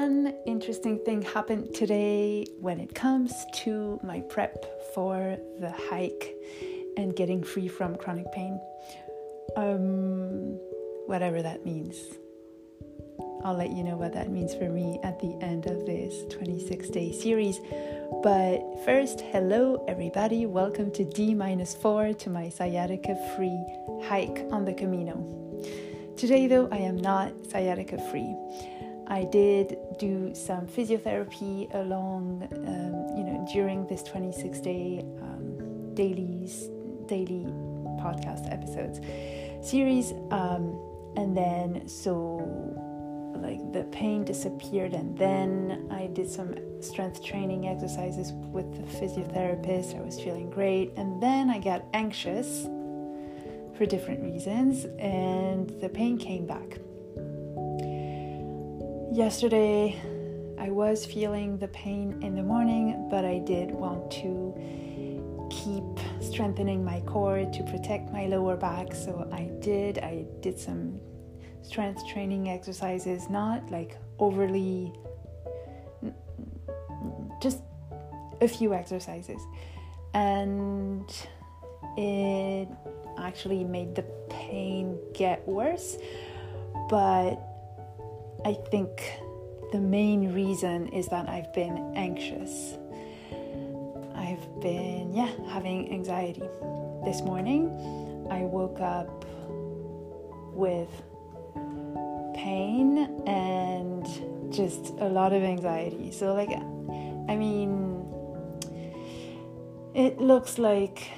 one interesting thing happened today when it comes to my prep for the hike and getting free from chronic pain. Um, whatever that means. I'll let you know what that means for me at the end of this 26 day series. But first, hello everybody, welcome to D minus 4 to my sciatica free hike on the Camino. Today, though, I am not sciatica free. I did do some physiotherapy along, um, you know, during this 26 day um, daily, daily podcast episodes series. Um, and then, so like the pain disappeared, and then I did some strength training exercises with the physiotherapist. I was feeling great, and then I got anxious for different reasons, and the pain came back yesterday I was feeling the pain in the morning, but I did want to keep strengthening my core to protect my lower back. So I did. I did some strength training exercises, not like overly, just a few exercises. And it actually made the pain get worse. But I think the main reason is that I've been anxious. I've been, yeah, having anxiety. This morning, I woke up with pain and just a lot of anxiety. So, like, I mean, it looks like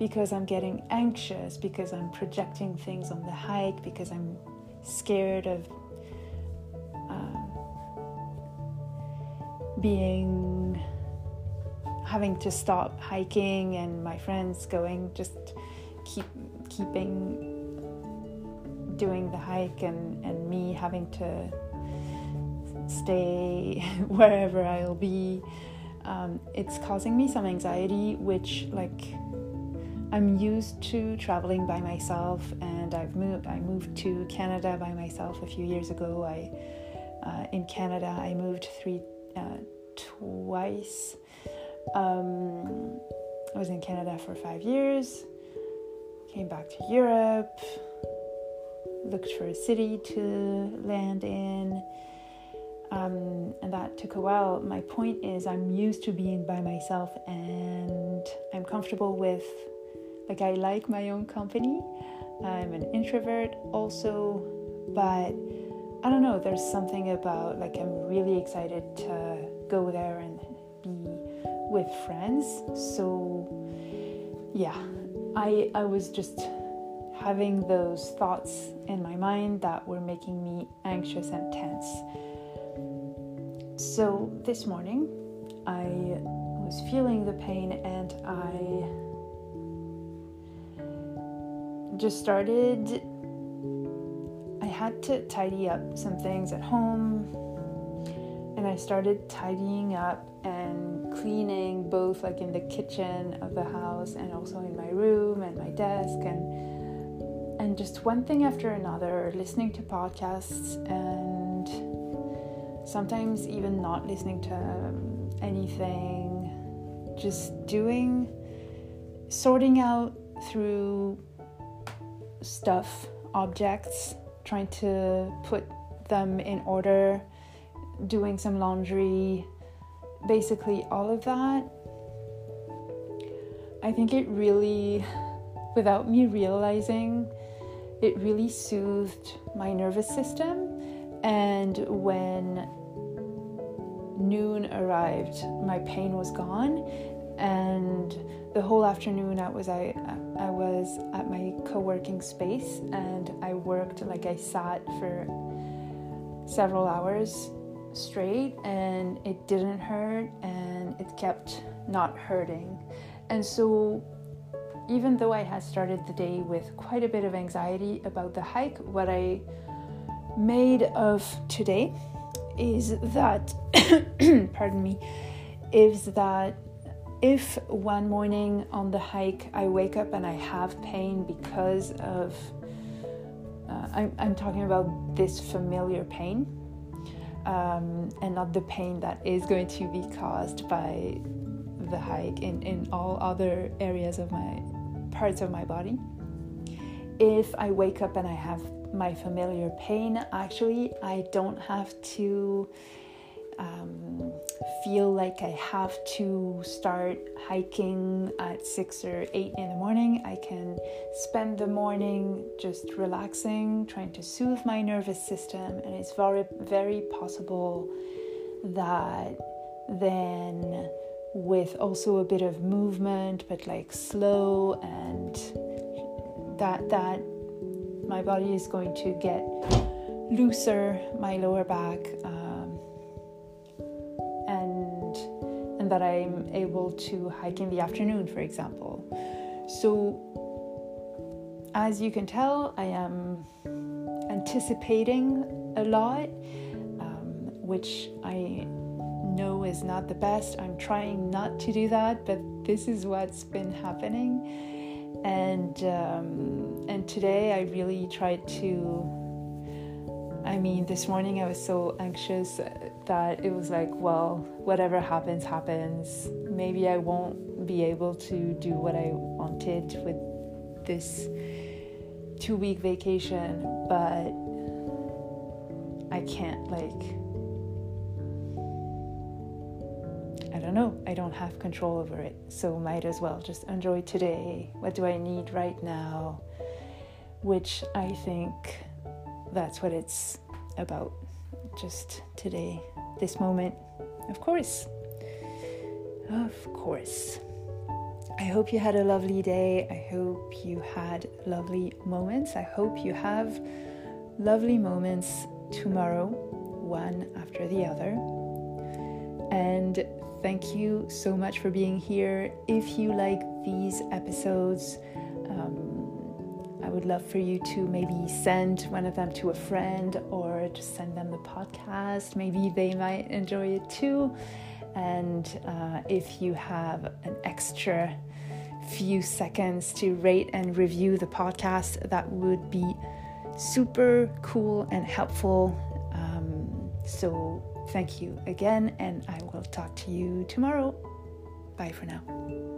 because I'm getting anxious, because I'm projecting things on the hike, because I'm scared of um, being having to stop hiking and my friends going just keep keeping doing the hike and, and me having to stay wherever I'll be. Um, it's causing me some anxiety, which like I'm used to traveling by myself, and I've moved. I moved to Canada by myself a few years ago. I uh, in Canada I moved three uh, twice. Um, I was in Canada for five years. Came back to Europe. Looked for a city to land in. Um, and that took a while. My point is, I'm used to being by myself and I'm comfortable with like, I like my own company. I'm an introvert also, but I don't know, there's something about like I'm really excited to go there and be with friends. So, yeah, I, I was just having those thoughts in my mind that were making me anxious and tense. So, this morning, I was feeling the pain and I just started, I had to tidy up some things at home. And I started tidying up and cleaning both like in the kitchen of the house and also in my room and my desk and and just one thing after another, listening to podcasts and sometimes even not listening to um, anything, just doing, sorting out through stuff, objects, trying to put them in order, doing some laundry, basically all of that. I think it really, without me realizing, it really soothed my nervous system. And when noon arrived, my pain was gone, and the whole afternoon I was I I was at my co-working space and I worked like I sat for several hours straight and it didn't hurt and it kept not hurting. And so even though I had started the day with quite a bit of anxiety about the hike, what I made of today is that pardon me is that if one morning on the hike I wake up and I have pain because of uh, I'm, I'm talking about this familiar pain um, and not the pain that is going to be caused by the hike in, in all other areas of my parts of my body. If I wake up and I have my familiar pain, actually, I don't have to um, feel like I have to start hiking at six or eight in the morning. I can spend the morning just relaxing, trying to soothe my nervous system, and it's very, very possible that then with also a bit of movement but like slow and that that my body is going to get looser my lower back um, that I'm able to hike in the afternoon for example so as you can tell I am anticipating a lot um, which I know is not the best. I'm trying not to do that, but this is what's been happening. And um, and today I really tried to. I mean, this morning I was so anxious that it was like, well, whatever happens, happens. Maybe I won't be able to do what I wanted with this two week vacation, but I can't like I don't know, I don't have control over it. So might as well just enjoy today. What do I need right now? Which I think that's what it's about. Just today, this moment. Of course. Of course. I hope you had a lovely day. I hope you had lovely moments. I hope you have lovely moments tomorrow, one after the other. And Thank you so much for being here. If you like these episodes, would love for you to maybe send one of them to a friend or just send them the podcast. Maybe they might enjoy it too. And uh, if you have an extra few seconds to rate and review the podcast, that would be super cool and helpful. Um, so Thank you again, and I will talk to you tomorrow. Bye for now.